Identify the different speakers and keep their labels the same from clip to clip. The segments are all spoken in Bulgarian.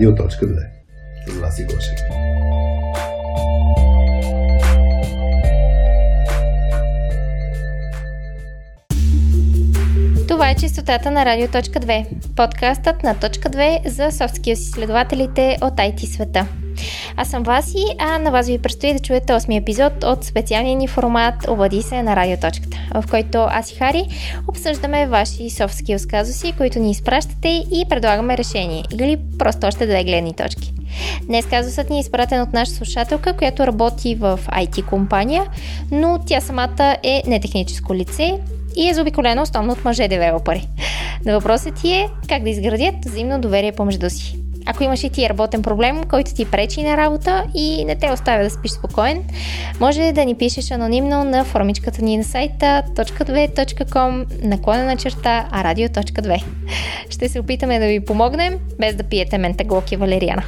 Speaker 1: Радио.2. С вас и Гошев.
Speaker 2: Това е чистотата на Радио.2, подкастът на Точка 2 за софтския изследователите от IT света. Аз съм Васи, а на вас ви предстои да чуете 8 епизод от специалния ни формат Обади се на Радиоточката, в който аз и Хари обсъждаме ваши soft skills казуси, които ни изпращате и предлагаме решение или просто още две гледни точки. Днес казусът ни е изпратен от наша слушателка, която работи в IT компания, но тя самата е нетехническо лице и е заобиколена основно от мъже девелопери. На въпросът ти е как да изградят взаимно доверие помежду си. Ако имаш и ти работен проблем, който ти пречи на работа и не те оставя да спиш спокоен, може да ни пишеш анонимно на формичката ни на сайта .2.com наклона на черта radio.2. Ще се опитаме да ви помогнем, без да пиете ментаглок и валериана.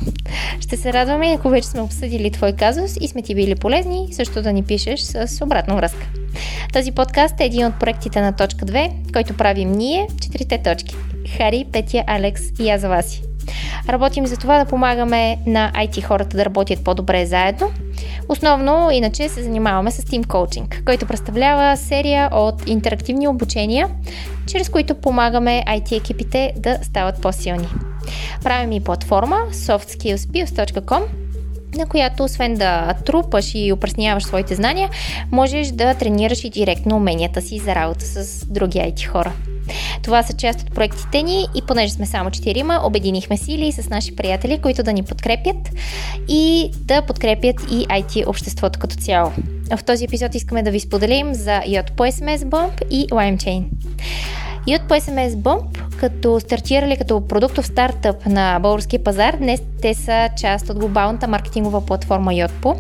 Speaker 2: Ще се радваме, ако вече сме обсъдили твой казус и сме ти били полезни, също да ни пишеш с обратна връзка. Този подкаст е един от проектите на Точка 2, който правим ние, четирите точки. Хари, Петя, Алекс и аз за вас. Работим за това да помагаме на IT хората да работят по-добре заедно. Основно, иначе, се занимаваме с Team Coaching, който представлява серия от интерактивни обучения, чрез които помагаме IT екипите да стават по-силни. Правим и платформа softskillspills.com, на която освен да трупаш и упражняваш своите знания, можеш да тренираш и директно уменията си за работа с други IT хора. Това са част от проектите ни и понеже сме само четирима, обединихме сили с наши приятели, които да ни подкрепят и да подкрепят и IT обществото като цяло. В този епизод искаме да ви споделим за по SMS Bomb и LimeChain. Yacht по SMS Bomb като стартирали като продуктов стартъп на българския пазар. Днес те са част от глобалната маркетингова платформа Yotpo.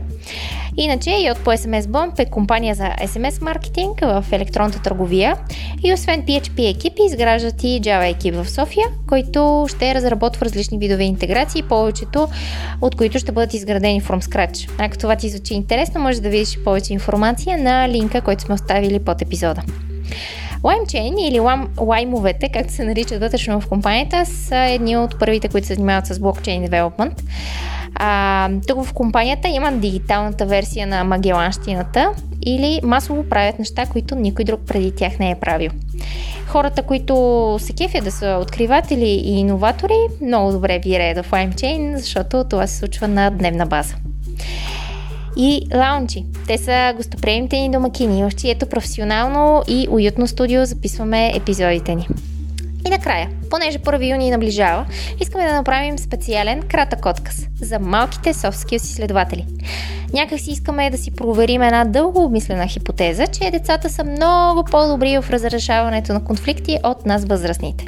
Speaker 2: Иначе Yotpo SMS Bomb е компания за SMS маркетинг в електронната търговия и освен PHP екипи изграждат и Java екип в София, който ще разработва различни видове интеграции, повечето от които ще бъдат изградени from scratch. Ако това ти звучи интересно, може да видиш повече информация на линка, който сме оставили под епизода. LimeChain или лаймовете, както се наричат вътрешно в компанията, са едни от първите, които се занимават с блокчейн девелопмент. А, тук в компанията има дигиталната версия на магеланщината или масово правят неща, които никой друг преди тях не е правил. Хората, които се кефят да са откриватели и иноватори, много добре виреят в LimeChain, защото това се случва на дневна база и лаунчи. Те са гостоприемните ни домакини, в чието професионално и уютно студио записваме епизодите ни. И накрая, понеже 1 юни наближава, искаме да направим специален кратък отказ за малките софски изследователи. Някак си искаме да си проверим една дълго обмислена хипотеза, че децата са много по-добри в разрешаването на конфликти от нас възрастните.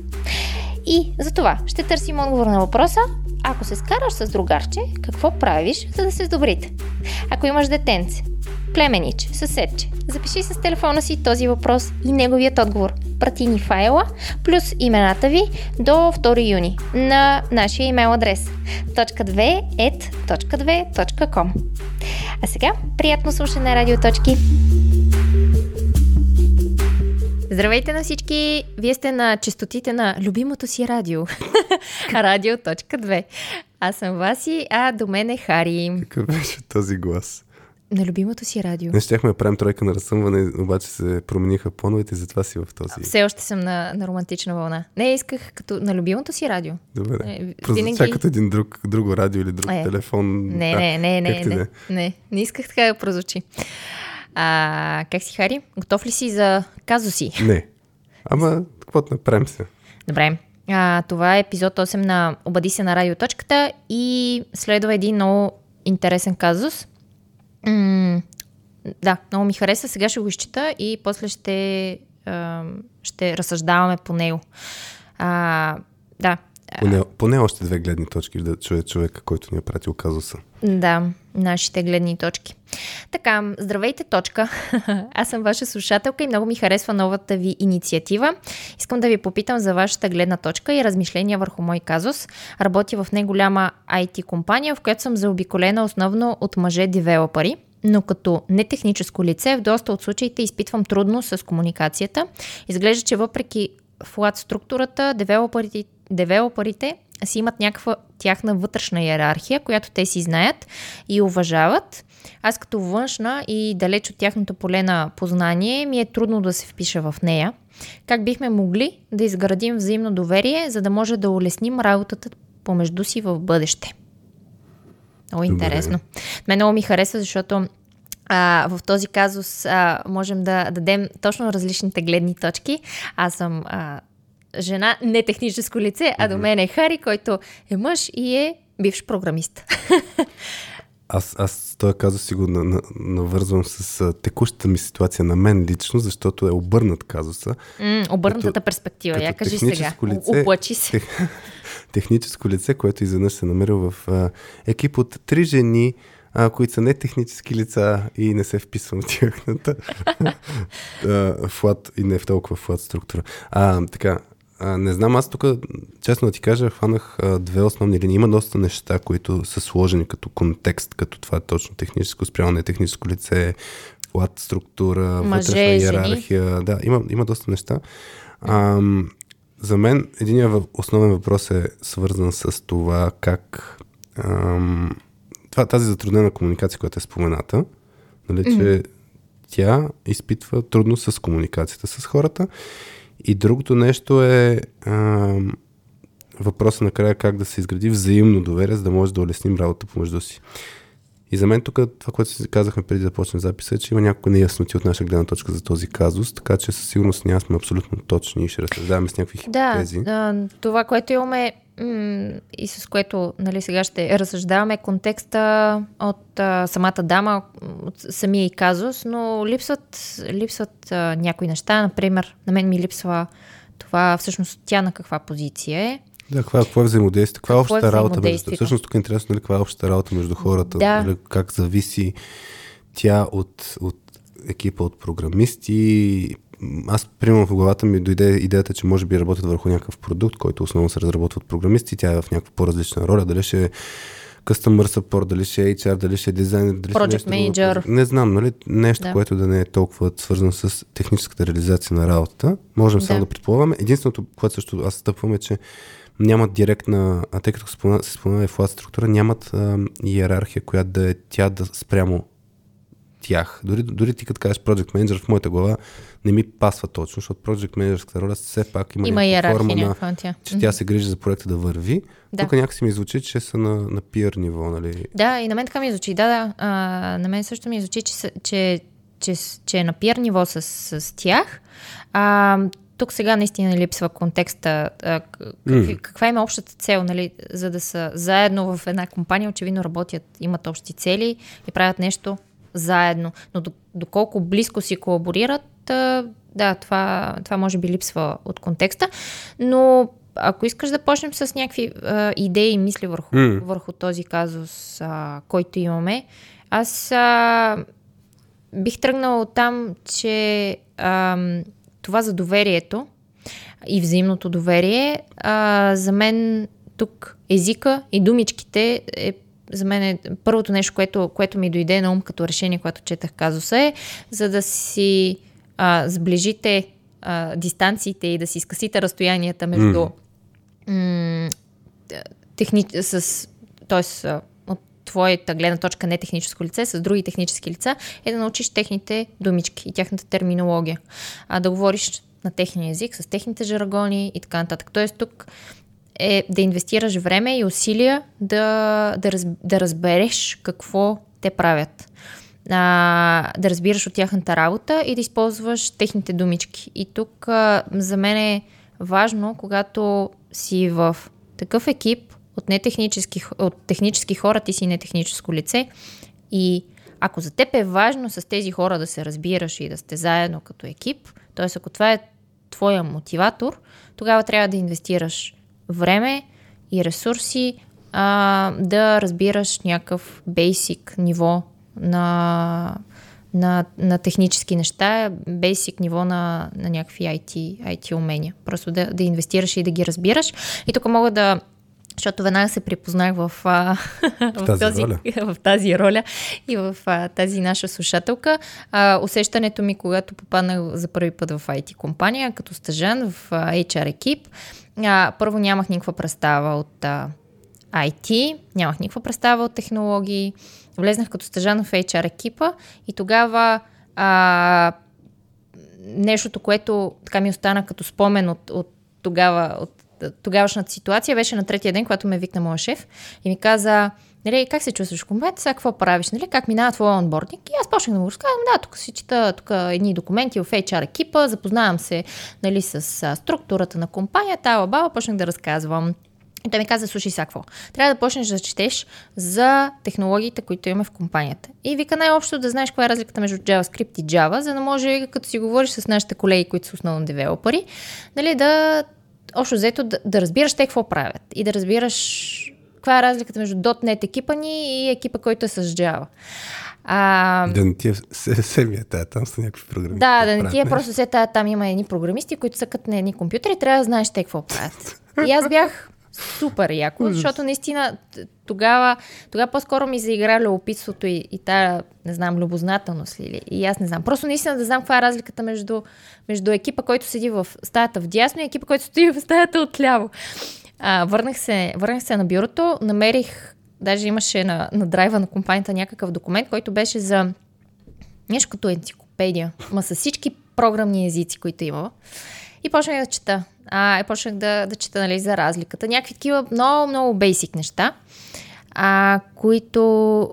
Speaker 2: И за това ще търсим отговор на въпроса ако се скараш с другарче, какво правиш, за да се сдобрите? Ако имаш детенце, племениче, съседче, запиши с телефона си този въпрос и неговият отговор. Прати ни файла плюс имената ви до 2 юни на нашия имейл адрес .2 А сега, приятно слушане на радиоточки! Здравейте на всички! Вие сте на частотите на любимото си радио. Радио.2. Аз съм Васи, а до мен е Хари.
Speaker 1: Какъв беше този глас?
Speaker 2: На любимото си радио.
Speaker 1: Не щяхме да правим тройка на разсъмване, обаче се промениха поновете, затова си в този.
Speaker 2: Все още съм на, на романтична вълна. Не, исках като на любимото си радио.
Speaker 1: Добре. Е, винаги... като един друг, друго радио или друг е. телефон.
Speaker 2: Не,
Speaker 1: а,
Speaker 2: не, не, не, не, не, не исках така да прозвучи. А, как си, Хари? Готов ли си за казуси?
Speaker 1: Не. Ама, какво да направим се?
Speaker 2: Добре. А, това е епизод 8 на Обади се на радиоточката и следва един много интересен казус. М- да, много ми хареса. Сега ще го изчита и после ще, а, ще разсъждаваме по него. А, да,
Speaker 1: Поне, поне още две гледни точки да чуе човека, който ни е пратил казуса.
Speaker 2: Да, нашите гледни точки. Така, здравейте, точка. Аз съм ваша слушателка и много ми харесва новата ви инициатива. Искам да ви попитам за вашата гледна точка и размишления върху мой казус. Работя в неголяма IT компания, в която съм заобиколена основно от мъже девелопери но като нетехническо лице в доста от случаите изпитвам трудност с комуникацията. Изглежда, че въпреки флат структурата, девелоперите девелоперите си имат някаква тяхна вътрешна иерархия, която те си знаят и уважават. Аз като външна и далеч от тяхното поле на познание ми е трудно да се впиша в нея. Как бихме могли да изградим взаимно доверие, за да може да улесним работата помежду си в бъдеще? Много интересно. Мен много ми харесва, защото а, в този казус а, можем да дадем точно различните гледни точки. Аз съм а, жена, не техническо лице, а до мен е Хари, който е мъж и е бивш програмист.
Speaker 1: Аз, аз той казус си го на, на, навързвам с а, текущата ми ситуация на мен лично, защото е обърнат казуса.
Speaker 2: М, обърнатата като, перспектива, като я кажи сега. Лице, Оплачи се. Тех,
Speaker 1: техническо лице, което изведнъж се намерил в а, екип от три жени, а, които са не технически лица и не се вписвам в тяхната флат и не в толкова флат структура. А, така, а, не знам, аз тук, честно да ти кажа, хванах а, две основни линии. Има доста неща, които са сложени като контекст, като това точно техническо спрямо не техническо лице, флат структура, Мъже, вътрешна иерархия. Жени. Да, има, има доста неща. А, за мен един основен въпрос е свързан с това как ам, това, тази затруднена комуникация, която е спомената, нали, че mm-hmm. тя изпитва трудност с комуникацията с хората. И другото нещо е ам, въпроса накрая как да се изгради взаимно доверие, за да може да улесним работа помежду си. И за мен тук това, което си казахме преди да почнем записа, е, че има някои неясноти от наша гледна точка за този казус, така че със сигурност ние сме абсолютно точни и ще разсъждаваме с някакви хипотези.
Speaker 2: Да, това, което имаме и с което нали, сега ще разсъждаваме контекста от а, самата дама, от самия и казус, но липсват, липсват а, някои неща. Например, на мен ми липсва това всъщност тя на каква позиция е.
Speaker 1: Да, каква, какво е взаимодействие? Каква е общата е работа между... Всъщност тук е интересно, нали, каква е общата работа между хората? Да. Нали, как зависи тя от, от екипа от програмисти? Аз, примерно, в главата ми дойде идеята, че може би работят върху някакъв продукт, който основно се разработва от програмисти. Тя е в някаква по-различна роля. Дали ще е customer support, дали ще е HR, дали ще е дизайнер, дали
Speaker 2: Project ще е manager.
Speaker 1: Не знам, нали? Нещо, да. което да не е толкова свързано с техническата реализация на работата. Можем да. само да предполагаме. Единственото, което също аз стъпвам е, че нямат директна, а тъй като се спомена и флат структура, нямат а, иерархия, която да е тя да спрямо тях. Дори, дори ти като кажеш Project Manager в моята глава не ми пасва точно, защото Project Manager роля все пак има,
Speaker 2: има
Speaker 1: някаква
Speaker 2: форма
Speaker 1: на, тя. че тя се грижи за проекта да върви. Да. Тук някакси ми звучи, че са на, на peer ниво, нали?
Speaker 2: Да, и на мен така ми звучи. Да, да. А, на мен също ми звучи, че, че, че, че е на peer ниво с, с тях. А, тук сега наистина липсва контекста. Какви, mm. Каква има общата цел, нали, за да са заедно в една компания, очевидно работят, имат общи цели и правят нещо заедно. Но доколко близко си колаборират, да, това, това може би липсва от контекста. Но ако искаш да почнем с някакви а, идеи и мисли върху, mm. върху този казус, а, който имаме, аз а, бих тръгнала от там, че а, това за доверието и взаимното доверие, а, за мен тук езика и думичките е за мен е първото нещо, което, което ми дойде на ум като решение, което четах казуса е, за да си а, сближите а, дистанциите и да си скъсите разстоянията между mm. м- техни... с, т.е. от твоята гледна точка не техническо лице, с други технически лица, е да научиш техните думички и тяхната терминология. А да говориш на техния език, с техните жаргони и така нататък. Тоест тук е да инвестираш време и усилия да, да, раз, да разбереш какво те правят. А, да разбираш от тяхната работа и да използваш техните думички. И тук а, за мен е важно, когато си в такъв екип от, нетехнически, от технически хора, ти си нетехническо лице и ако за теб е важно с тези хора да се разбираш и да сте заедно като екип, т.е. ако това е твоя мотиватор, тогава трябва да инвестираш време и ресурси а, да разбираш някакъв бейсик ниво на, на, на технически неща, бейсик ниво на, на някакви IT, IT умения. Просто да, да инвестираш и да ги разбираш. И тук мога да защото веднага се припознах в, а,
Speaker 1: в, тази, този, роля.
Speaker 2: в тази роля и в а, тази наша слушателка. А, усещането ми, когато попаднах за първи път в IT компания, като стъжен в а, HR екип, а, първо нямах никаква представа от а, IT, нямах никаква представа от технологии. Влезнах като стъжан в HR екипа и тогава а, нещото, което така ми остана като спомен от, от тогава, от тогавашната ситуация беше на третия ден, когато ме викна моя шеф и ми каза, нали, как се чувстваш в компанията, сега какво правиш, нали, как минава твоя онбординг. И аз почнах да му разказвам, да, тук си чета тук едни документи в HR екипа, запознавам се нали, с а, структурата на компанията, ала баба, почнах да разказвам. И той ми каза, слушай сега какво. Трябва да почнеш да четеш за технологиите, които имаме в компанията. И вика най-общо да знаеш каква е разликата между JavaScript и Java, за да може, като си говориш с нашите колеги, които са основно девелопери, нали, да общо взето да, да разбираш те какво правят и да разбираш каква е разликата между .NET екипа ни и екипа, който е с Java.
Speaker 1: А... Да не ти е семия тая, там са някакви програмисти.
Speaker 2: Да, да не ти е просто се тая, там има едни програмисти, които са като на едни компютри, трябва да знаеш те какво правят. И аз бях супер яко, защото наистина тогава, тогава по-скоро ми заигра любопитството и, и тая, не знам, любознателност ли. И аз не знам. Просто наистина да знам каква е разликата между, между екипа, който седи в стаята в дясно и екипа, който стои в стаята отляво. А, върнах, се, върнах се на бюрото, намерих, даже имаше на, на драйва на компанията някакъв документ, който беше за нещо като енциклопедия, ма с всички програмни езици, които има. И почнах да чета. А, и почнах да, да чета нали, за разликата. Някакви такива много, много бейсик неща, а, които,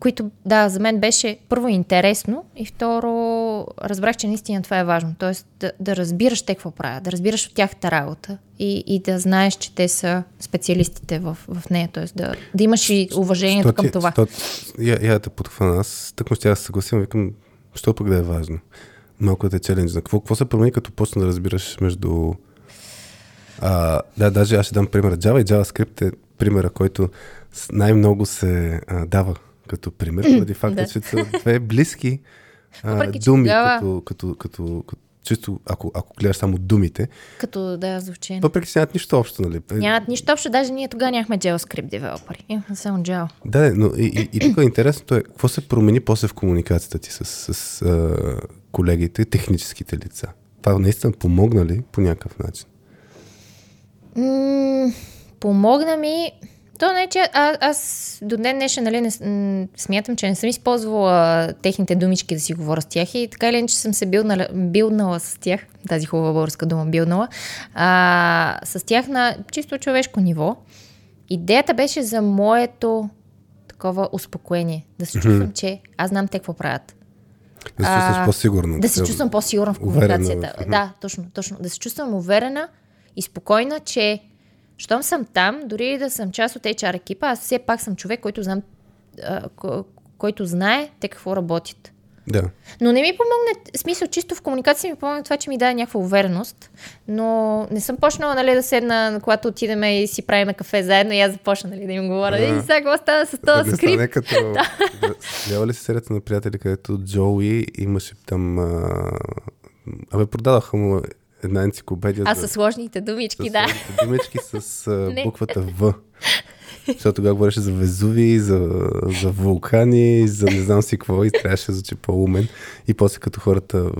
Speaker 2: които, да, за мен беше първо интересно и второ разбрах, че наистина това е важно. Тоест да, да разбираш те какво правят, да разбираш от тяхната работа и, и да знаеш, че те са специалистите в, в нея. Тоест да, да имаш и уважението към това.
Speaker 1: Сто, я, я да потхвана. Аз тъкмо ще се съгласим, викам, що пък да е важно малко да е челенджна. Какво, какво се промени, като почна да разбираш между... А, да, даже аз ще дам пример. Java и JavaScript е примера, който най-много се а, дава като пример, поради факта, да. че са две близки а, думи, тогава... като, като, като, като чисто ако, ако гледаш само думите.
Speaker 2: Като да, звучение.
Speaker 1: Въпреки че нямат нищо общо, нали?
Speaker 2: Нямат нищо общо, даже ние тогава нямахме JavaScript девелопери. Имахме само Java.
Speaker 1: Да, но и, и, и тук е интересното е, какво се промени после в комуникацията ти с, с, с а, колегите, техническите лица? Това наистина помогна ли по някакъв начин?
Speaker 2: М- помогна ми... То не, че а, аз до днес днешен нали, не, м- смятам, че не съм използвала техните думички да си говоря с тях и така или иначе съм се билнала, билнала с тях, тази хубава българска дума билнала, а, с тях на чисто човешко ниво. Идеята беше за моето такова успокоение. Да се чувствам, че аз знам те какво правят.
Speaker 1: Да се чувстваш по-сигурна.
Speaker 2: Да се чувствам по-сигурна в комуникацията. Уверена. Да, точно, точно. Да се чувствам уверена и спокойна, че щом съм там, дори да съм част от HR екипа, аз все пак съм човек, който, знам, който знае те какво работят.
Speaker 1: Да.
Speaker 2: Но не ми помогне, смисъл, чисто в комуникация ми помогне това, че ми даде някаква увереност, но не съм почнала нали, да седна, когато отидем и си правим кафе заедно и аз започна нали, да им говоря. И сега какво става с този
Speaker 1: да
Speaker 2: скрип?
Speaker 1: Не като... да. ли си серията на приятели, където Джоуи имаше там... А... Абе, продаваха му една енциклопедия.
Speaker 2: А за... с сложните думички,
Speaker 1: с
Speaker 2: да.
Speaker 1: думички с а, буквата В. Защото тогава говореше за Везуви, за, за вулкани, за не знам си какво и трябваше да звучи по-умен. И после като хората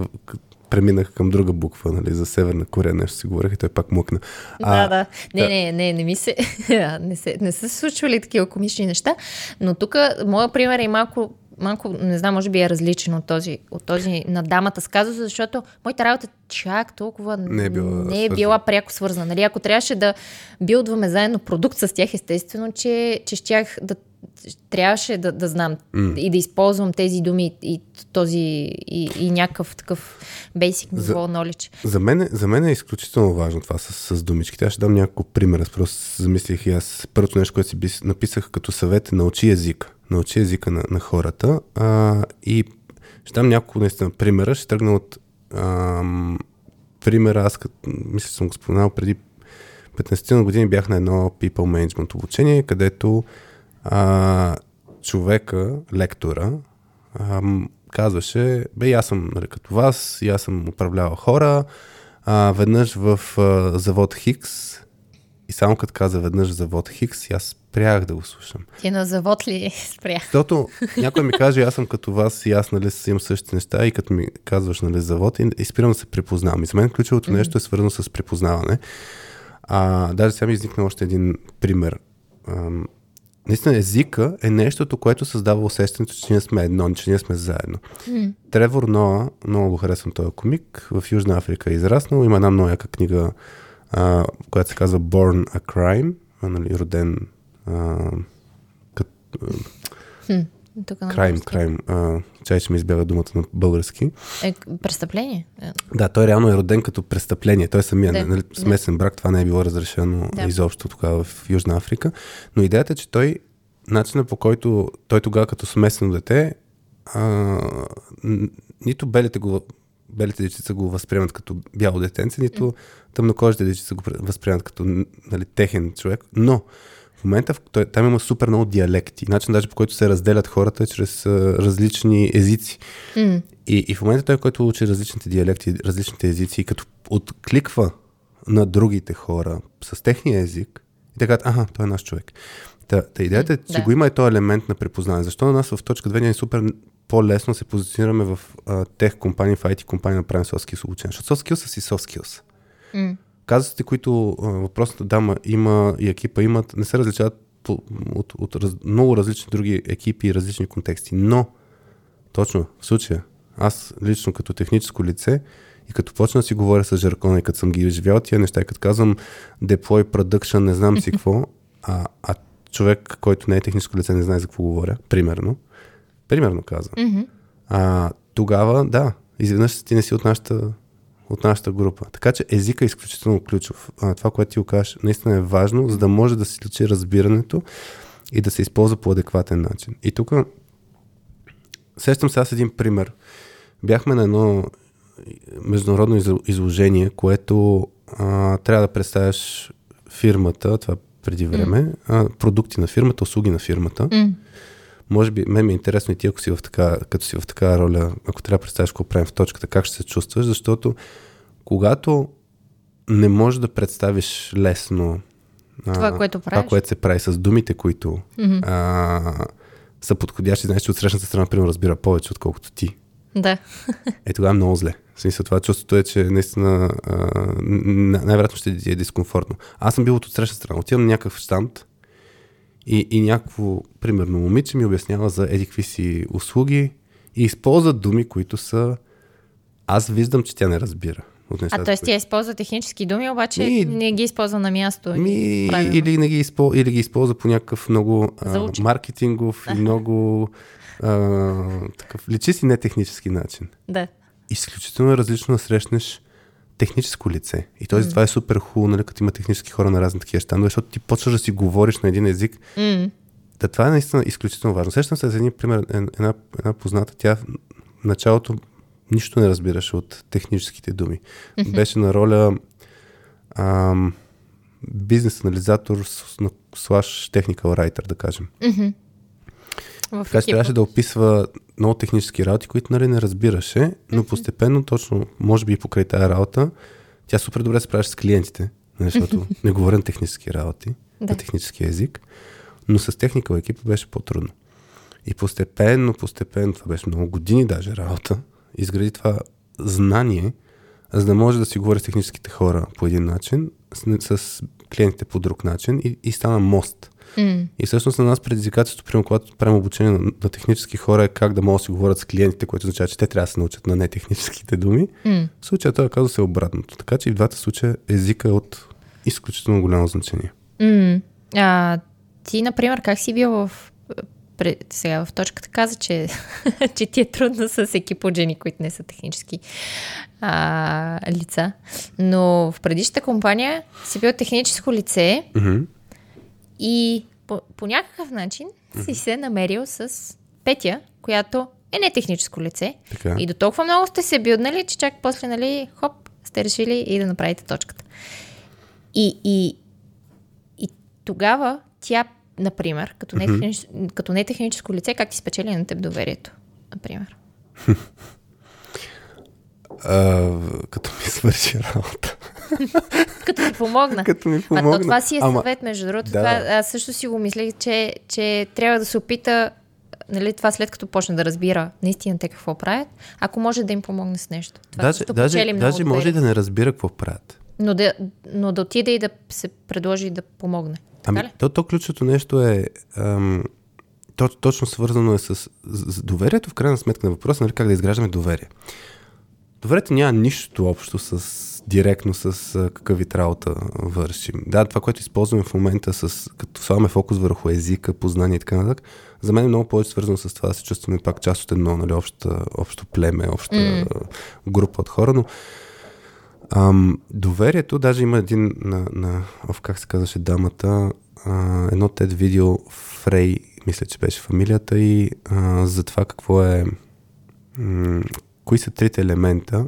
Speaker 1: преминаха към друга буква, нали, за Северна Корея, нещо си говорех и той пак мъкна.
Speaker 2: А, да, да. Не, не, не, не ми се, не, се, не са случвали такива комични неща, но тук моят пример е малко малко, не знам, може би е различен от този, от този на дамата с казуса, защото моята работа чак толкова
Speaker 1: не е била,
Speaker 2: не е била пряко свързана. Нали? Ако трябваше да билдваме заедно продукт с тях, естествено, че, че щях да трябваше да, да знам mm. и да използвам тези думи и този и, и някакъв такъв basic ниво knowledge.
Speaker 1: За мен, за мен е изключително важно това с, с думичките. Аз ще дам няколко примера. Просто замислих и аз първото нещо, което си написах като съвет е научи език научи езика на, на хората. А, и ще дам няколко наистина примера. Ще тръгна от а, примера, аз като, мисля, съм го споменал преди 15 на години бях на едно People Management обучение, където а, човека, лектора, а, казваше, бе, аз съм нали, като вас, и аз съм управлявал хора, а, веднъж в а, завод Хикс и само като каза веднъж завод Хикс, аз спрях да го слушам.
Speaker 2: Ти на завод ли спрях?
Speaker 1: Защото някой ми каже, аз съм като вас и аз нали имам същите неща и като ми казваш нали завод и, и спирам да се препознавам. И за мен ключовото mm-hmm. нещо е свързано с препознаване. А, даже сега ми изникна още един пример. Ам, наистина езика е нещото, което създава усещането, че ние сме едно, че ние сме заедно. Mm. Тревор Ноа, много го харесвам този комик, в Южна Африка е израснал, има една много яка книга, а, която се казва Born a Crime, а, нали, роден а, кът,
Speaker 2: хм,
Speaker 1: крайм, крайм, а, чай, че ми избяга думата на български.
Speaker 2: Е, престъпление?
Speaker 1: Да, той реално е роден като престъпление. Той самия, да, нали, смесен да. брак, това не е било разрешено да. изобщо тогава в Южна Африка. Но идеята е, че той, начина по който той тогава като смесено дете, а, нито белите го белите дечица го възприемат като бяло детенце, нито тъмнокожите дечица го възприемат като нали, техен човек. Но момента в, там има супер много диалекти. Начин даже по който се разделят хората чрез а, различни езици. Mm. И, и в момента той, който учи различните диалекти, различните езици, и като откликва на другите хора с техния език, и така, аха, той е наш човек. Та, та идеята е, че да. го има и този елемент на препознаване. Защо на нас в точка 2 ние е супер по-лесно се позиционираме в а, тех компании, в IT компании, да правим soft skills обучение. Защото soft skills са си soft skills. Mm. Казусите, които а, въпросната дама има и екипа имат, не се различават по, от, от раз, много различни други екипи и различни контексти. Но, точно в случая, аз лично като техническо лице и като почна да си говоря с жаркона и като съм ги изживял тия неща, и като казвам deploy, production, не знам си какво, а, а човек, който не е техническо лице, не знае за какво говоря, примерно, примерно казвам, а, тогава, да, изведнъж ти не си от нашата от нашата група. Така че езика е изключително ключов. А, това, което ти го кажеш, наистина е важно, за да може да се лечи разбирането и да се използва по адекватен начин. И тук сещам сега с един пример. Бяхме на едно международно изложение, което а, трябва да представяш фирмата, това преди време, mm. а, продукти на фирмата, услуги на фирмата. Mm. Може би, мен ми е интересно и ти, ако си в така, като си в такава роля, ако трябва да представиш какво правим в точката, как ще се чувстваш, защото когато не можеш да представиш лесно
Speaker 2: това, а, което правиш.
Speaker 1: Това, което се прави с думите, които mm-hmm. а, са подходящи, знаеш, че от срещната страна, примерно, разбира повече, отколкото ти.
Speaker 2: Да.
Speaker 1: Е, тогава е много зле. В смисъл, това чувството е, че наистина най-вероятно ще ти е дискомфортно. Аз съм бил от срещната страна. Отивам на някакъв штант и, и някакво, примерно, момиче ми обяснява за едикви си услуги и използва думи, които са... Аз виждам, че тя не разбира.
Speaker 2: От нещата, а т.е. тя използва технически думи, обаче ми, не ги използва на място.
Speaker 1: Ми, или, не ги използва, или ги използва по някакъв много а, маркетингов и много а, такъв, личи си не технически начин.
Speaker 2: Да.
Speaker 1: Изключително различно да срещнеш техническо лице. И т.е. mm. това е супер хубаво, нали, като има технически хора на разни такива щандове, защото ти почваш да си говориш на един език. Mm. Да, това е наистина изключително важно. Сещам се за един пример, една, една позната, тя в началото нищо не разбираше от техническите думи. Mm-hmm. Беше на роля ам, бизнес анализатор слаш техникал райтер, да кажем. Mm-hmm. Така че трябваше да описва много технически работи, които нали не разбираше, но постепенно, точно, може би и покрай тази работа, тя супер добре се с клиентите, нали, защото не говоря на технически работи, да. на технически език, но с техника екипа беше по-трудно. И постепенно, постепенно, това беше много години даже работа, изгради това знание, за да може да си говори с техническите хора по един начин, с, с клиентите по друг начин и, и стана мост. Mm. И всъщност на нас предизвикателството, примерно, когато правим обучение на, на технически хора, е как да могат да си говорят с клиентите, което означава, че те трябва да се научат на нетехническите думи. Mm. В случая това казва се обратното. Така че и в двата случая езика е от изключително голямо значение.
Speaker 2: Mm. А, ти, например, как си бил в пред, сега в точката каза, че, че ти е трудно с екип от жени, които не са технически а, лица. Но в предишната компания си бил техническо лице mm-hmm. И по, по някакъв начин mm-hmm. си се намерил с Петя, която е не техническо лице. Така. И до толкова много сте се билднали, че чак после, нали, хоп, сте решили и да направите точката. И, и, и тогава тя например, като, не, mm-hmm. като не техническо лице, как ти спечели на теб доверието, например?
Speaker 1: Uh, като ми свърши работа.
Speaker 2: Като ти помогна.
Speaker 1: Като ми
Speaker 2: А
Speaker 1: помогна.
Speaker 2: то това си е
Speaker 1: Ама-
Speaker 2: съвет, между другото.
Speaker 1: Да.
Speaker 2: Това, аз също си го мислех, че, че трябва да се опита, нали, това след като почне да разбира наистина те какво правят, ако може да им помогне с нещо. Това
Speaker 1: Даже,
Speaker 2: също
Speaker 1: даже, даже може и да не разбира какво правят.
Speaker 2: но, да, но да отиде и да се предложи да помогне. Така
Speaker 1: Ами,
Speaker 2: ли?
Speaker 1: то, то ключото нещо е ам, то, точно свързано е с, с, с доверието, в крайна сметка на въпроса, нали, как да изграждаме доверие. Доверието няма нищо общо с директно с какъв вид работа вършим. Да, това, което използваме в момента, с, като слагаме фокус върху езика, познание и така нататък, за мен е много повече свързано с това да се чувстваме пак част от едно, нали, обща, общо племе, обща mm. група от хора, но Ам, доверието, даже има един на, на оф, как се казваше дамата, а, едно TED видео Фрей, мисля, че беше фамилията и а, за това какво е, кои са трите елемента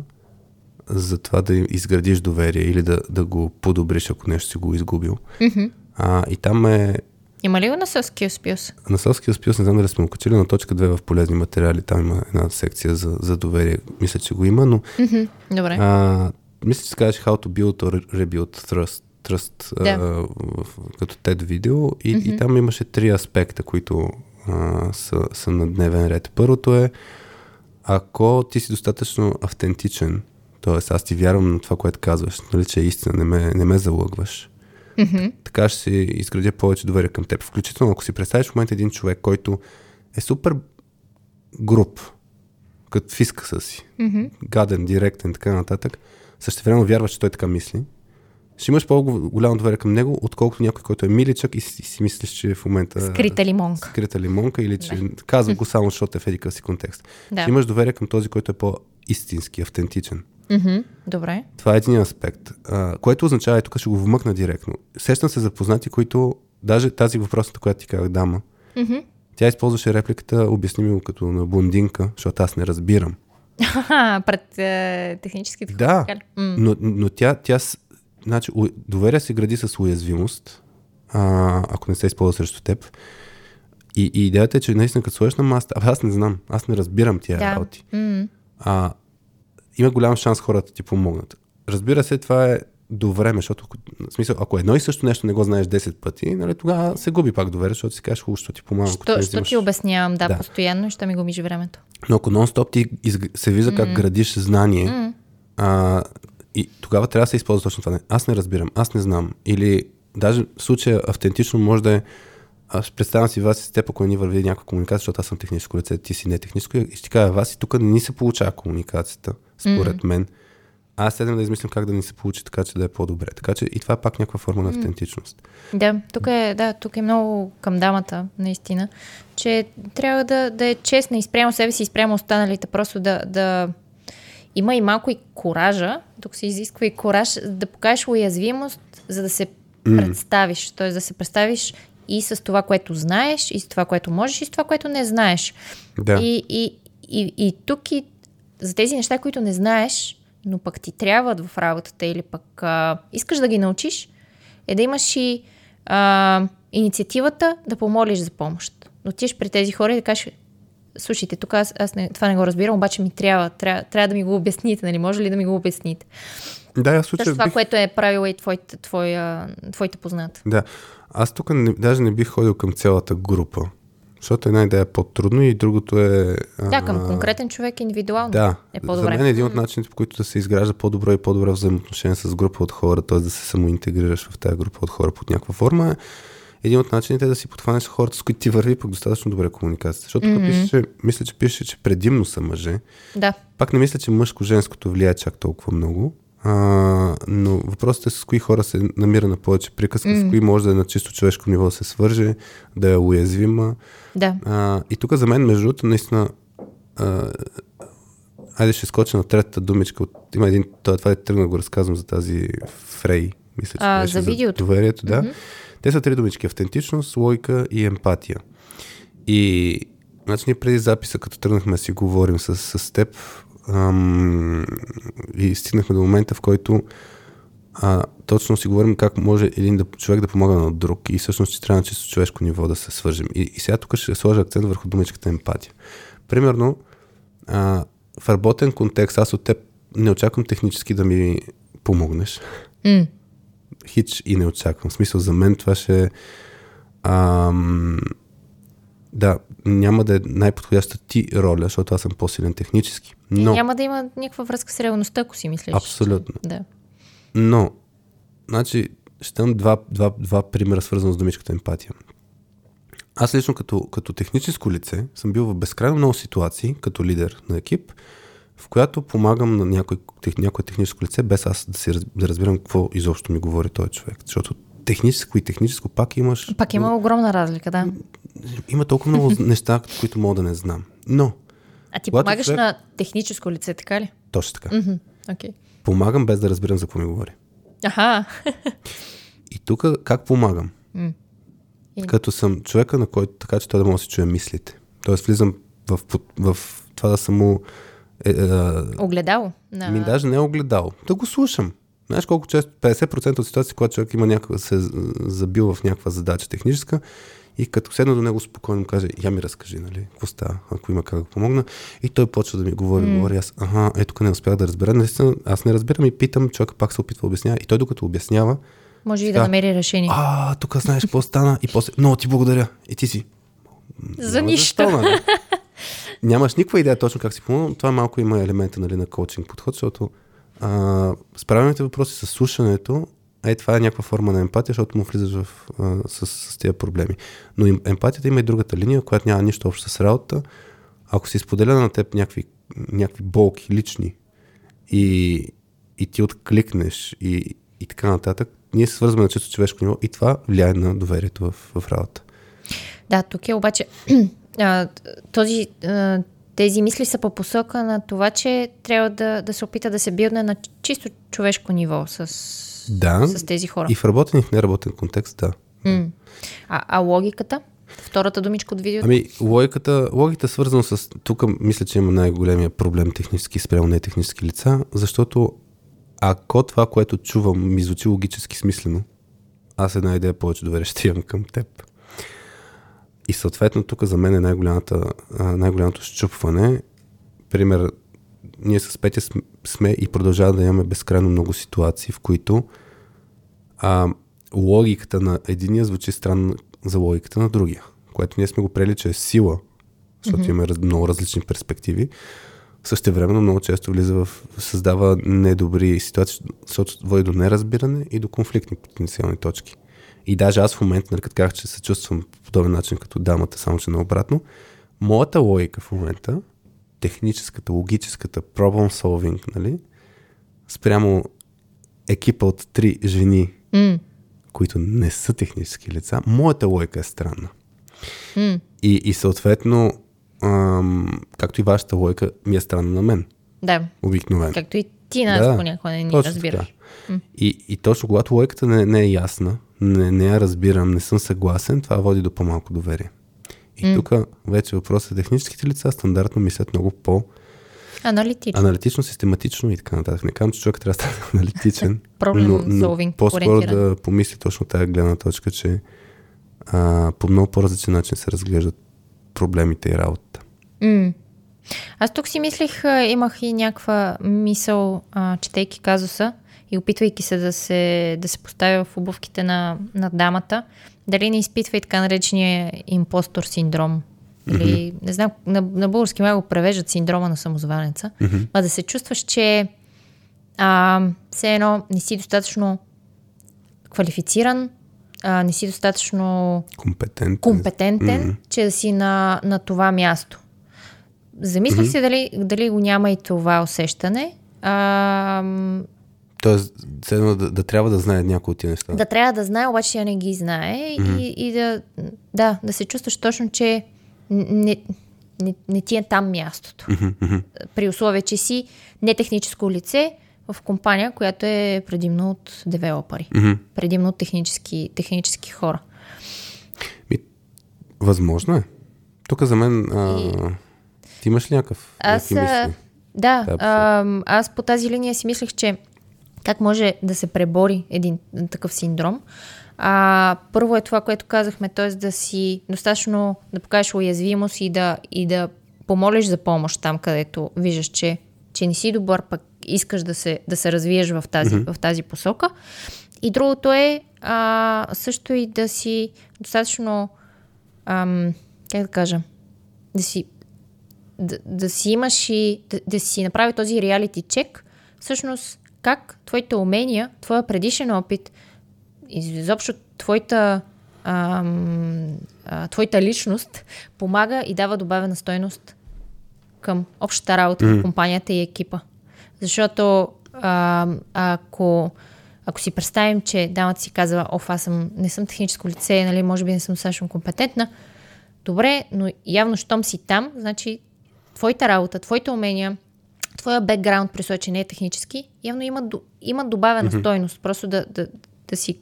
Speaker 1: за това да изградиш доверие или да, да го подобриш, ако нещо си го изгубил.
Speaker 2: Mm-hmm.
Speaker 1: А, и там е
Speaker 2: Има ли го на Селския спюс?
Speaker 1: на Селския спис, не знам дали сме го качили, на точка 2 в полезни материали, там има една секция за, за доверие, мисля, че го има, но
Speaker 2: Mm-hmm. Добре.
Speaker 1: А, мисля, че се казваше How to build or rebuild trust, trust
Speaker 2: Да.
Speaker 1: а, в, като TED видео и, mm-hmm. и там имаше три аспекта, които а, са, са на дневен ред. Първото е, ако ти си достатъчно автентичен, т.е. аз ти вярвам на това, което казваш, нали, че е истина, не ме, не ме залъгваш,
Speaker 2: Mm-hmm.
Speaker 1: така ще си изградя повече доверие към теб. Включително, ако си представиш в момента един човек, който е супер груп, като в изкъса си,
Speaker 2: Mm-hmm.
Speaker 1: гаден, директен, така нататък, същевременно вярваш, че той така мисли, ще имаш по-голямо доверие към него, отколкото някой, който е миличък и си, си мислиш, че в момента
Speaker 2: Скрита лимонка.
Speaker 1: скрита лимонка или че казва го само, защото е в един си контекст.
Speaker 2: Да.
Speaker 1: Ще имаш доверие към този, който е по-истински, автентичен.
Speaker 2: Mm-hmm. Добре.
Speaker 1: Това е един аспект, а, което означава, и тук ще го вмъкна директно. Сещам се за познати, които, даже тази въпросната, която ти казах, дама,
Speaker 2: Mm-hmm.
Speaker 1: тя използваше репликата, обясни ми го като на блондинка, защото аз не разбирам.
Speaker 2: Пред е, техническите хора.
Speaker 1: Да, но, но тя, тя значи, доверие се гради с уязвимост, а, ако не се използва срещу теб. И, и идеята е, че наистина като сложиш на масата, а, аз не знам, аз не разбирам тия
Speaker 2: Да.
Speaker 1: работи. А, има голям шанс хората ти помогнат. Разбира се, това е до време, защото ако- в смисъл, ако едно и също нещо не го знаеш 10 пъти, нали, тогава се губи пак доверие, защото си кажеш, хубаво, що ти помагам.
Speaker 2: Що, що
Speaker 1: взимаш-
Speaker 2: ти обяснявам, да,
Speaker 1: Да.
Speaker 2: постоянно и ще ми губиш времето.
Speaker 1: Но ако нон-стоп ти изг... се вижда как градиш знание,
Speaker 2: М.
Speaker 1: а, и тогава трябва да се използва точно това. Аз не разбирам, аз не знам. Или даже в случая автентично може да е аз представям си вас с теб, ако не ни върви някаква комуникация, защото аз съм техническо лице, ти си не техническо, и ще кажа, вас и тук не ни се получава комуникацията, според mm. мен. Аз седем да измислям как да ни се получи така, че да е по-добре. Така че и това е пак някаква форма на автентичност.
Speaker 2: Да, тук е, да, тук е много към дамата, наистина, че трябва да, да е честна и спрямо себе си, и спрямо останалите, просто да, да има и малко и коража, тук се изисква и кораж, да покажеш уязвимост, за да се представиш, т.е. да се представиш и с това, което знаеш, и с това, което можеш, и с това, което не знаеш.
Speaker 1: Да.
Speaker 2: И, и, и, и тук и за тези неща, които не знаеш, но пък ти трябват в работата или пък а, искаш да ги научиш, е да имаш и а, инициативата да помолиш за помощ. Да отидеш при тези хора и да кажеш, слушайте, тук аз, аз не, това не го разбирам, обаче ми трябва, трябва, трябва да ми го обясните, нали? Може ли да ми го обясните?
Speaker 1: Да, аз
Speaker 2: Точно това,
Speaker 1: бих...
Speaker 2: което е правила и твоите, твоя, твоите позната.
Speaker 1: Да. Аз тук не, даже не бих ходил към цялата група. Защото една идея е по-трудно и другото е...
Speaker 2: Да, към
Speaker 1: а,
Speaker 2: конкретен човек индивидуално
Speaker 1: Да,
Speaker 2: е
Speaker 1: за
Speaker 2: по-добре.
Speaker 1: мен един от начините, по които да се изгражда по-добро и по-добро взаимоотношение с група от хора, т.е. да се самоинтегрираш в тази група от хора под някаква форма, е един от начините е да си подхванеш хората, с които ти върви пък достатъчно добре комуникация. Защото тук
Speaker 2: Мгм.
Speaker 1: пише, мисля, че пише, че предимно са мъже.
Speaker 2: Да.
Speaker 1: Пак не мисля, че мъжко-женското влияе чак толкова много. А, но въпросът е с кои хора се намира на повече приказка, с кои може да е на чисто човешко ниво се свърже, да е уязвима.
Speaker 2: Да.
Speaker 1: А, и тук за мен, между другото, наистина, а, айде ще скоча на третата думичка. От, има един, това, това е тръгна да го разказвам за тази Фрей, мисля, че
Speaker 2: А,
Speaker 1: беше
Speaker 2: за видеото.
Speaker 1: доверието, да. Те са три думички. Автентичност, логика и емпатия. И значи ние преди записа, като тръгнахме да си говорим с, с теб, ам, и стигнахме до момента, в който а, точно си говорим как може един да, човек да помага на друг и всъщност, че трябва на чисто човешко ниво да се свържем. И, и сега тук ще сложа акцент върху думичката емпатия. Примерно, а, в работен контекст аз от теб не очаквам технически да ми помогнеш.
Speaker 2: М.
Speaker 1: Хич и не очаквам. В смисъл, за мен това ще е... Ам, да, няма да е най-подходяща ти роля, защото аз съм по-силен технически.
Speaker 2: И
Speaker 1: Но,
Speaker 2: няма да има никаква връзка с реалността, ако си мислиш.
Speaker 1: Абсолютно.
Speaker 2: Да.
Speaker 1: но, значи, ще дам два, два, два примера, свързано с думичката емпатия. Аз лично като, като техническо лице съм бил в безкрайно много ситуации, като лидер на екип, в която помагам на някой, тех, някой техническо лице, без аз да, си, да разбирам какво изобщо ми говори този човек. Защото техническо и техническо пак имаш...
Speaker 2: Пак има огромна разлика, да.
Speaker 1: Има толкова много неща, които мога да не знам. Но,
Speaker 2: А ти помагаш
Speaker 1: човек-
Speaker 2: на техническо лице, така ли?
Speaker 1: точно така.
Speaker 2: Мгм. Окей.
Speaker 1: Помагам без да разбирам за какво ми говори.
Speaker 2: Аха.
Speaker 1: И тук как помагам?
Speaker 2: М. И-
Speaker 1: Като съм човека, на който така, че той да може да си чуе мислите. Тоест влизам в, под- в това да съм му... Е, е,
Speaker 2: Огледало. На...
Speaker 1: Ми даже не е огледал. Да го слушам. Знаеш колко често, 50% от ситуации, когато човек има някаква, се е забил в някаква задача техническа и като седна до него спокойно каже, я ми разкажи, нали, какво става, ако има как да помогна. И той почва да ми говори, mm. говори, аз, ага, ето тук не успях да разбера. Наистина, аз не разбирам и питам, човека пак се опитва да обяснява. И той докато обяснява,
Speaker 2: Може и да намери решение.
Speaker 1: а, тук знаеш какво стана и после, много ти благодаря. И ти си.
Speaker 2: За нищо.
Speaker 1: защо, нали? Нямаш никаква идея точно как си помогнал. Това малко има елемента нали, на коучинг подход, защото а, справените въпроси с слушането, е, това е някаква форма на емпатия, защото му влизаш в, а, с, с тези проблеми. Но им, емпатията има и другата линия, която няма нищо общо с работа. Ако си споделя на теб някакви, някакви болки лични и, и ти откликнеш и, и така нататък, ние се свързваме на чисто човешко ниво и това влияе на доверието в, в работа.
Speaker 2: Да, тук е обаче а, този, а, тези мисли са по посока на това, че трябва да, да се опита да се билдне на чисто човешко ниво с,
Speaker 1: Да.
Speaker 2: с тези хора.
Speaker 1: И в работен и в неработен контекст, да.
Speaker 2: М. А, а логиката? Втората думичка от видеото?
Speaker 1: Ами, логиката, логиката е свързана с... Тук мисля, че има най-големия проблем технически спрямо нетехнически лица, защото ако това, което чувам, ми звучи логически смислено, аз една идея повече доверие ще имам към теб. И съответно тук за мен е най-голямата, най-голямото щупване. Пример, ние с Петя см- сме и продължава да имаме безкрайно много ситуации, в които а, логиката на единия звучи странно за логиката на другия, което ние сме го приели, че е сила, защото mm-hmm. имаме раз, много различни перспективи. Също времено много често влиза в, създава недобри ситуации, защото води до неразбиране и до конфликтни потенциални точки. И даже аз в момента, нали, като казах, че се чувствам подобен начин като дамата, само че наобратно, моята логика в момента, техническата, логическата, problem solving, нали, спрямо екипа от три жени,
Speaker 2: М.
Speaker 1: които не са технически лица, моята логика е странна.
Speaker 2: М.
Speaker 1: И, и съответно, ам, както и вашата логика, ми е странна на мен,
Speaker 2: Да,
Speaker 1: обикновено.
Speaker 2: както и ти нас
Speaker 1: Да,
Speaker 2: понякога не ни разбираш.
Speaker 1: така. И, и точно когато логиката не, не е ясна, не, не я разбирам, не съм съгласен, това води до по-малко доверие. И
Speaker 2: М.
Speaker 1: тук вече въпросът е техническите лица стандартно мислят много по-
Speaker 2: Аналитично.
Speaker 1: аналитично, систематично и така нататък. Не казвам, че човек трябва да стане аналитичен, но, но по-скоро да помисли точно тази гледна точка, че а, по много по-различен начин се разглеждат проблемите и работата.
Speaker 2: М. Аз тук си мислих, имах и някаква мисъл, а, четейки казуса и опитвайки се да се, да се поставя в обувките на, на дамата, дали не изпитва и така наречения импостор синдром. Или, не знам, на, на български ме го превеждат синдрома на самозванеца. А да се чувстваш, че а, все едно не си достатъчно квалифициран, а, не си достатъчно
Speaker 1: Компетентен.
Speaker 2: компетентен,
Speaker 1: Мгм.
Speaker 2: че да си на, на това място. Замислих се дали, дали го няма и това усещане. А,
Speaker 1: Тоест, все едно да, да трябва да знае някои от тези неща.
Speaker 2: да трябва да знае, обаче тя не ги знае и, и да, да, да се чувстваш точно, че не, не, не ти е там мястото.
Speaker 1: Мгм.
Speaker 2: При условие, че си не техническо лице в компания, която е предимно от девелопери,
Speaker 1: Мгм.
Speaker 2: предимно от технически, технически хора.
Speaker 1: Ми, възможно е. Тук за мен... А, Ти имаш ли някакъв?
Speaker 2: Аз,
Speaker 1: мисли?
Speaker 2: да,
Speaker 1: Да,
Speaker 2: а, аз по тази линия си мислех, че как може да се пребори един такъв синдром. А, първо е това, което казахме, т.е. да си достатъчно да покажеш уязвимост и да, и да помолиш за помощ там, където виждаш, че, че не си добър, пък искаш да се, да се развиеш в тази, mm-hmm. в тази посока. И другото е а, също и да си достатъчно, ам, как да кажа, да си, да, да си имаш и да, да си направи този реалити чек, всъщност как твоите умения, твоя предишен опит, изобщо твоята, ам, а, твоята личност помага и дава добавена стойност към общата работа mm. в компанията и екипа. Защото а, ако, ако си представим, че дамата си казва, оф, аз съм, не съм техническо лице, нали, може би не съм достатъчно компетентна, добре, но явно, щом си там, значи твоята работа, твоите умения, твоя бекграунд, при случай, че не е технически, явно има, има добавена mm-hmm. стойност. Просто да, да, да, си,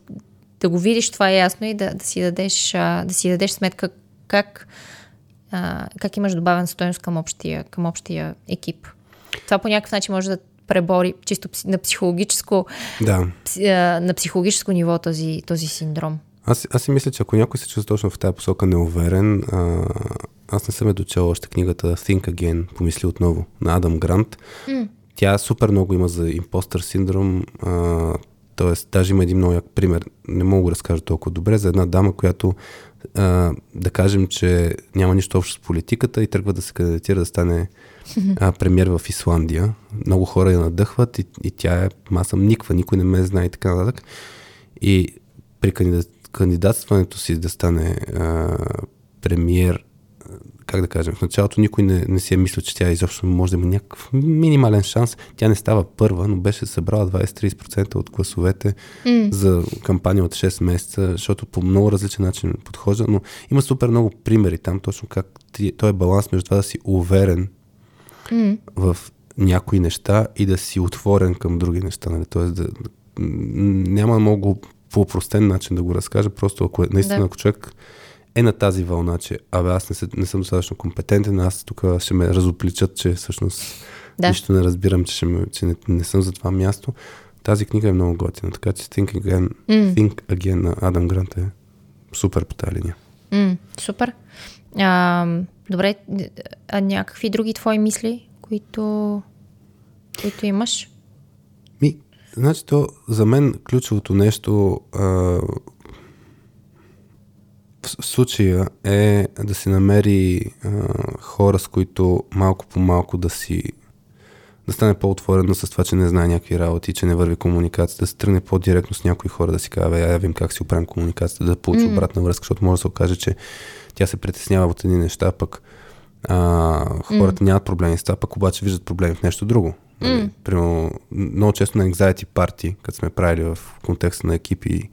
Speaker 2: да го видиш, това е ясно и да, да, си, дадеш, да си дадеш сметка как, а, как имаш добавена стойност към общия, към общия екип. Това по някакъв начин може да пребори чисто на психологическо,
Speaker 1: да.
Speaker 2: на психологическо ниво този, този синдром.
Speaker 1: Аз, аз си мисля, че ако някой се чувства точно в тази посока неуверен, а, аз не съм е дочел още книгата Think Again, помисли отново, на Адам Грант. Mm. Тя супер много има за импостър синдром, а, т.е. даже има един много як пример, не мога да разкажа толкова добре, за една дама, която а, да кажем, че няма нищо общо с политиката и тръгва да се кандидатира да стане а, премьер в Исландия. Много хора я надъхват и, и тя е, аз съм никва, никой не ме знае и така нататък. И при кандидат, кандидатстването си да стане а, премьер, как да кажем, в началото никой не, не си е мислил, че тя изобщо може да има някакъв минимален шанс. Тя не става първа, но беше събрала 20-30% от гласовете mm. за кампания от 6 месеца, защото по много различен начин подхожда, но има супер много примери там, точно как той е баланс между това да си уверен mm. в някои неща и да си отворен към други неща. Нали? Тоест да, няма много по простен начин да го разкажа, просто ако е, наистина, да. ако човек е на тази вълна, че абе аз не, се, не съм достатъчно компетентен, аз тук ще ме разопличат, че всъщност да. нищо не разбирам, че, ще ме, че не, не съм за това място. Тази книга е много готина, така че Think Again, mm. Think Again на Адам Грант е супер по тази линия.
Speaker 2: Mm, супер. А, добре, а някакви други твои мисли, които, които имаш?
Speaker 1: Ми, значи то за мен ключовото нещо а, в случая е да се намери а, хора, с които малко по малко да си да стане по-отворено с това, че не знае някакви работи, че не върви комуникацията, да се тръгне по-директно с някои хора, да си казва, я вим как си оправим комуникацията, да получи mm. обратна връзка, защото може да се окаже, че тя се притеснява от едни неща, пък а, хората mm. нямат проблеми с това, пък обаче виждат проблеми в нещо друго. Mm. Примерно, много често на anxiety парти, като сме правили в контекста на екипи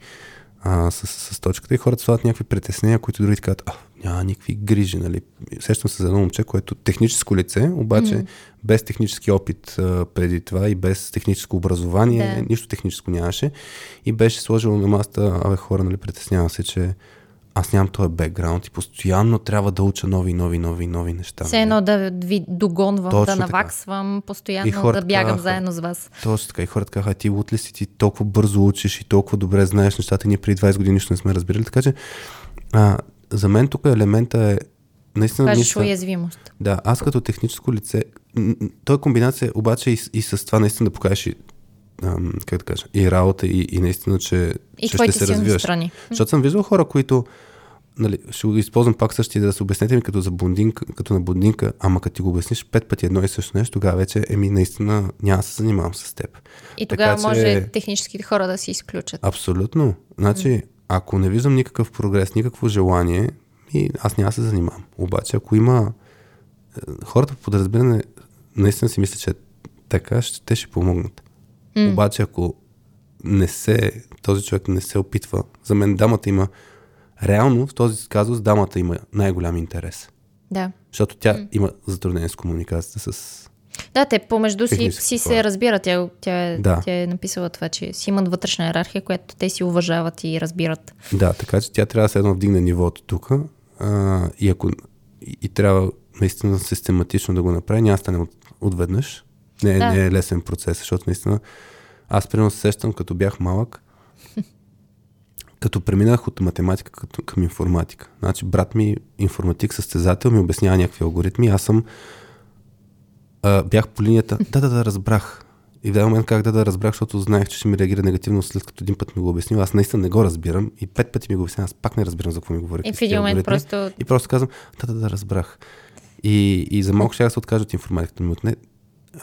Speaker 1: а, с, с, точката и хората слагат някакви притеснения, които други казват, а, няма никакви грижи, нали. Сещам се за едно момче, което техническо лице, обаче mm. без технически опит а, преди това и без техническо образование, да. нищо техническо нямаше и беше сложило на маста, абе хора, нали, притеснявам се, че аз нямам този бекграунд и постоянно трябва да уча нови, нови, нови, нови неща.
Speaker 2: Все едно да ви догонвам, Точно да наваксвам, така. постоянно да бягам заедно с вас.
Speaker 1: Точно така. И хората казаха, ти от ли си, ти толкова бързо учиш и толкова добре знаеш нещата, ние преди 20 години нищо не сме разбирали. Така че а, за мен тук елемента е наистина...
Speaker 2: Кажеш мисля, уязвимост.
Speaker 1: Да, аз като техническо лице, той е комбинация обаче и, и с това наистина да покажеш и как да кажа, и работа, и, и наистина, че,
Speaker 2: и
Speaker 1: че ще се развиваш.
Speaker 2: Страни.
Speaker 1: Защото съм виждал хора, които нали, ще го използвам пак същия да се обяснете ми като за блондинка, като на блондинка, ама като ти го обясниш пет пъти едно и също нещо, тогава вече, еми, наистина няма да се занимавам с теб.
Speaker 2: И тогава така, може че... техническите хора да се изключат.
Speaker 1: Абсолютно. Значи, mm. ако не виждам никакъв прогрес, никакво желание, и аз няма да се занимавам. Обаче, ако има е, хората по подразбиране, наистина си мисля, че така ще, те ще помогнат. Mm. Обаче, ако не се, този човек не се опитва, за мен дамата има реално в този казус дамата има най-голям интерес.
Speaker 2: Да.
Speaker 1: Защото тя mm. има затруднение с комуникацията с.
Speaker 2: Да, те помежду си, си се разбират. Тя, тя, е, да. тя е написала това, че си имат вътрешна иерархия, която те си уважават и разбират.
Speaker 1: Да, така че тя трябва да се едно вдигне нивото тук. и ако и, и трябва наистина систематично да го направи, няма стане от, отведнъж. Не, да. не е лесен процес, защото наистина аз примерно се сещам, като бях малък, като преминах от математика към информатика. Значи брат ми, информатик състезател, ми обяснява някакви алгоритми. Аз съм а, бях по линията, да, да, да, разбрах. И в даден момент как да, да разбрах, защото знаех, че ще ми реагира негативно след като един път ми го обяснил. Аз наистина не го разбирам и пет пъти ми го обясня, аз пак не разбирам за какво ми говори.
Speaker 2: И в един момент просто...
Speaker 1: И просто казвам, да, да, да, разбрах. И, и за малко ще аз се откажа от информацията ми отне.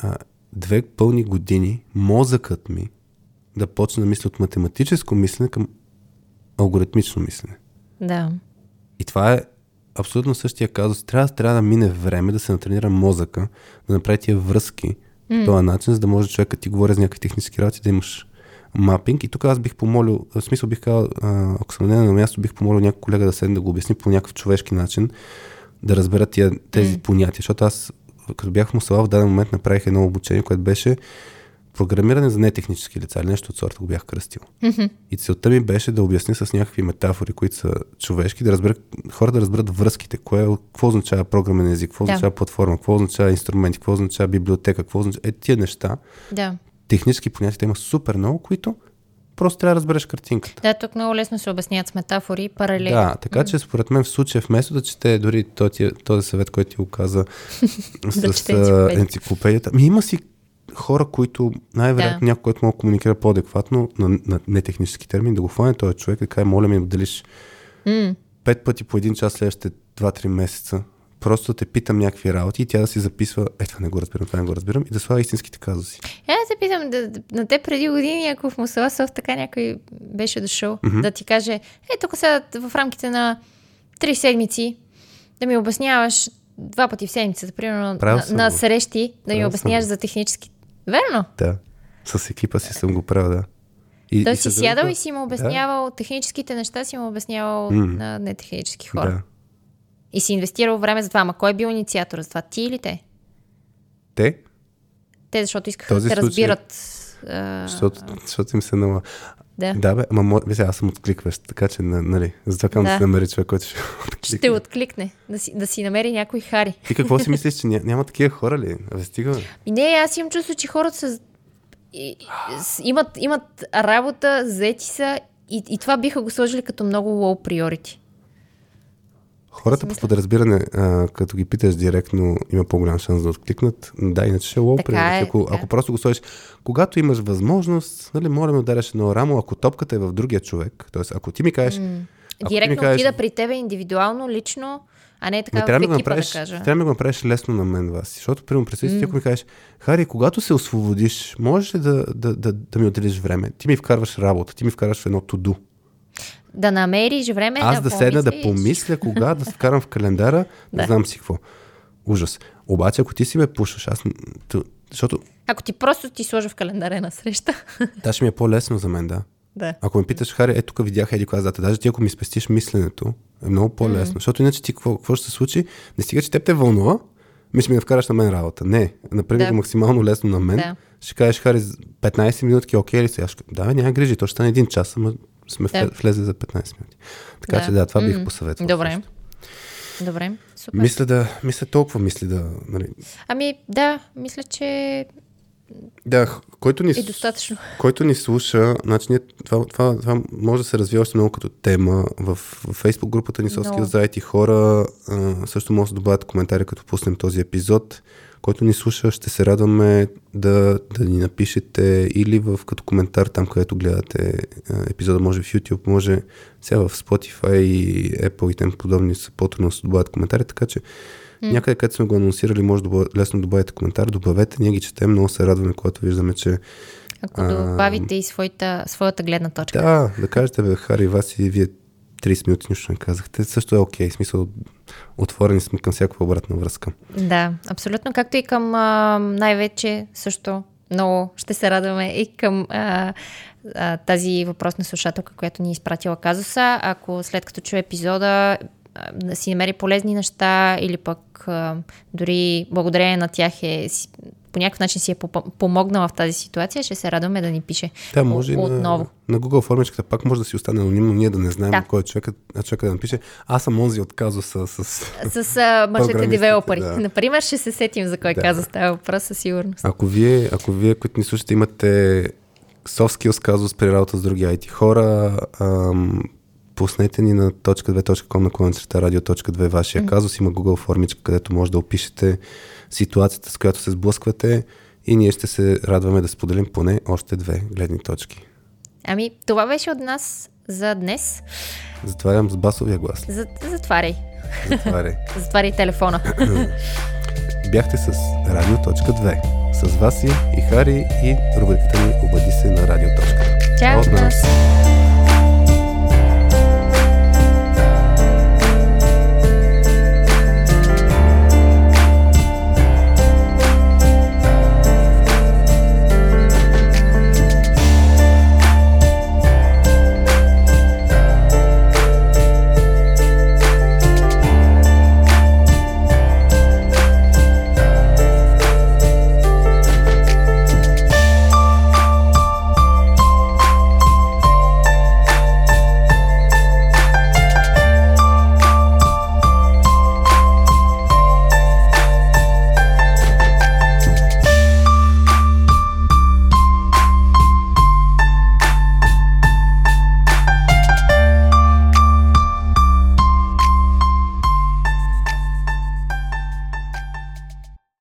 Speaker 1: А, две пълни години мозъкът ми да почне да мисли от математическо мислене към алгоритмично мислене.
Speaker 2: Да.
Speaker 1: И това е абсолютно същия казус. Трябва, трябва да мине време да се натренира мозъка, да направи тия връзки mm. по този начин, за да може човек, ти говори за някакви технически работи, да имаш мапинг. И тук аз бих помолил, в смисъл бих казал, ако съм на място, бих помолил някой колега да седне да го обясни по някакъв човешки начин, да разберат тия, тези mm. понятия. Защото аз, като бях в Мусала, в даден момент направих едно обучение, което беше програмиране за нетехнически лица или нещо от сорта го бях кръстил.
Speaker 2: Mm-hmm.
Speaker 1: И целта ми беше да обясня с някакви метафори, които са човешки, да разберат, хора да разберат връзките, кое, какво означава програмен език, какво означава платформа, какво означава инструменти, какво означава библиотека, какво означава... Е, тия неща,
Speaker 2: да.
Speaker 1: технически понятия има супер много, които просто трябва да разбереш картинката.
Speaker 2: Да, тук много лесно се обясняват с метафори, паралели.
Speaker 1: Да, така че според мен в случая вместо да чете дори този, този съвет, който ти го каза
Speaker 2: да
Speaker 1: с енциклопедията, ми има си хора, които най-вероятно да. някой, който мога да комуникира по-адекватно на, на нетехнически термин, да го хване този човек, да каже, моля ми да делиш
Speaker 2: mm.
Speaker 1: пет пъти по един час следващите 2-3 месеца. Просто те питам някакви работи и тя да си записва, е, това не го разбирам, това не го разбирам, и да слага истинските казуси.
Speaker 2: Е, да те питам, да, на те преди години, ако в Мусаласов така някой беше дошъл, mm-hmm. да ти каже, е, тук сега в рамките на 3 седмици да ми обясняваш два пъти в седмицата, примерно на, на срещи, да ми обясняваш за технически Верно?
Speaker 1: Да. С екипа си съм го правил, да.
Speaker 2: И, Той и си сядал и си му обяснявал да. техническите неща, си му обяснявал mm. на нетехнически хора. Да. И си инвестирал време за това. Ама кой е бил инициатор за това? Ти или те?
Speaker 1: Те?
Speaker 2: Те, защото искаха да те разбират.
Speaker 1: Защото, защото им се нова.
Speaker 2: Да.
Speaker 1: Да, бе, ама виж, аз съм откликващ, така че, нали, затова казвам да. да се намери човек, който ще
Speaker 2: откликне. Ще откликне, да си, да си намери някой хари.
Speaker 1: Ти какво си мислиш, че ня, няма такива хора ли? Абе, стига,
Speaker 2: И не, аз имам чувство, че хората са, и, с, имат, имат работа, заети са и, и това биха го сложили като много low priority.
Speaker 1: Хората по подразбиране, а, като ги питаш директно, има по-голям шанс да откликнат. Да, иначе ще е лоу
Speaker 2: е,
Speaker 1: ако,
Speaker 2: така.
Speaker 1: ако просто го сложиш, когато имаш възможност, нали, моля ме ударяш едно рамо, ако топката е в другия човек, т.е. ако ти ми кажеш...
Speaker 2: Mm. Директно
Speaker 1: кажеш,
Speaker 2: отида при тебе индивидуално, лично, а не така
Speaker 1: не, трябва
Speaker 2: в екипа,
Speaker 1: да, направиш,
Speaker 2: да кажа.
Speaker 1: Трябва да го направиш лесно на мен, вас. Защото, примерно, представи си, mm. ако ми кажеш, Хари, когато се освободиш, можеш ли да, да, да, да ми отделиш време? Ти ми вкарваш работа, ти ми вкарваш в едно туду
Speaker 2: да намериш време
Speaker 1: Аз
Speaker 2: да,
Speaker 1: да седна да помисля кога да вкарам в календара, да. знам си какво. Ужас. Обаче, ако ти си ме пушаш, аз... Защото...
Speaker 2: Ако ти просто ти сложа в календара на среща.
Speaker 1: Да, ще ми е по-лесно за мен, да.
Speaker 2: Да.
Speaker 1: Ако ме питаш, Хари, е тук видях еди коя дата. Даже ти ако ми спестиш мисленето, е много по-лесно. Mm. Защото иначе ти какво, какво ще се случи? Не стига, че теб те вълнува, ми ще ми да вкараш на мен работа. Не, направи да. максимално лесно на мен. Да. Ще кажеш, Хари, 15 минутки, окей ли сега? Да, няма грижи, то ще стане един час, ама сме да. влезли за 15 минути. Така да. че да, това бих mm-hmm. посъветвал.
Speaker 2: Добре.
Speaker 1: Също.
Speaker 2: Добре, супер.
Speaker 1: Мисля да, мисля толкова мисли да... Нали...
Speaker 2: Ами да, мисля, че
Speaker 1: да, който ни,
Speaker 2: е достатъчно.
Speaker 1: Който ни слуша, значи ние, това, това, това може да се развива още много като тема. В, в Facebook групата ни Соски no. заети хора а, също може да добавят коментари, като пуснем този епизод който ни слуша, ще се радваме да, да ни напишете или в, като коментар там, където гледате епизода, може в YouTube, може сега в Spotify и Apple и тем подобни са по-трудно да се добавят коментари, така че mm. някъде, където сме го анонсирали, може да лесно да добавите коментар, добавете, ние ги четем, много се радваме, когато виждаме, че
Speaker 2: ако добавите и своята, своята гледна точка.
Speaker 1: Да, да кажете, бе, Хари, вас и вие 30 минути нищо не казахте. Също е окей, okay, смисъл отворени сме към всякаква обратна връзка.
Speaker 2: Да, абсолютно, както и към а, най-вече също много ще се радваме и към а, а, тази въпросна слушателка, която ни е изпратила казуса. Ако след като чуе епизода да си намери полезни неща или пък а, дори благодарение на тях е по някакъв начин си е помогнала в тази ситуация, ще се радваме да ни пише
Speaker 1: да, може отново. На, на Google формичката пак може да си остане анонимно, ние да не знаем да. кой е човекът, а човека да напише. Аз съм онзи от казуса с...
Speaker 2: С, с мъжете девелопери. Да. Например, ще се сетим за кой да. казус става въпрос със сигурност.
Speaker 1: Ако вие, ако вие, които ни слушате, имате soft skills казус при работа с други IT хора, ам, пуснете ни на .2.com на клончета радио.2 вашия казус. Има Google формичка, където може да опишете ситуацията, с която се сблъсквате и ние ще се радваме да споделим поне още две гледни точки.
Speaker 2: Ами, това беше от нас за днес.
Speaker 1: Затварям с басовия глас.
Speaker 2: За, затваряй.
Speaker 1: Затваряй.
Speaker 2: затваряй телефона.
Speaker 1: Бяхте с Радио.2. С Васи и Хари и рубриката ни Обади се на Радио.
Speaker 2: Чао от нас!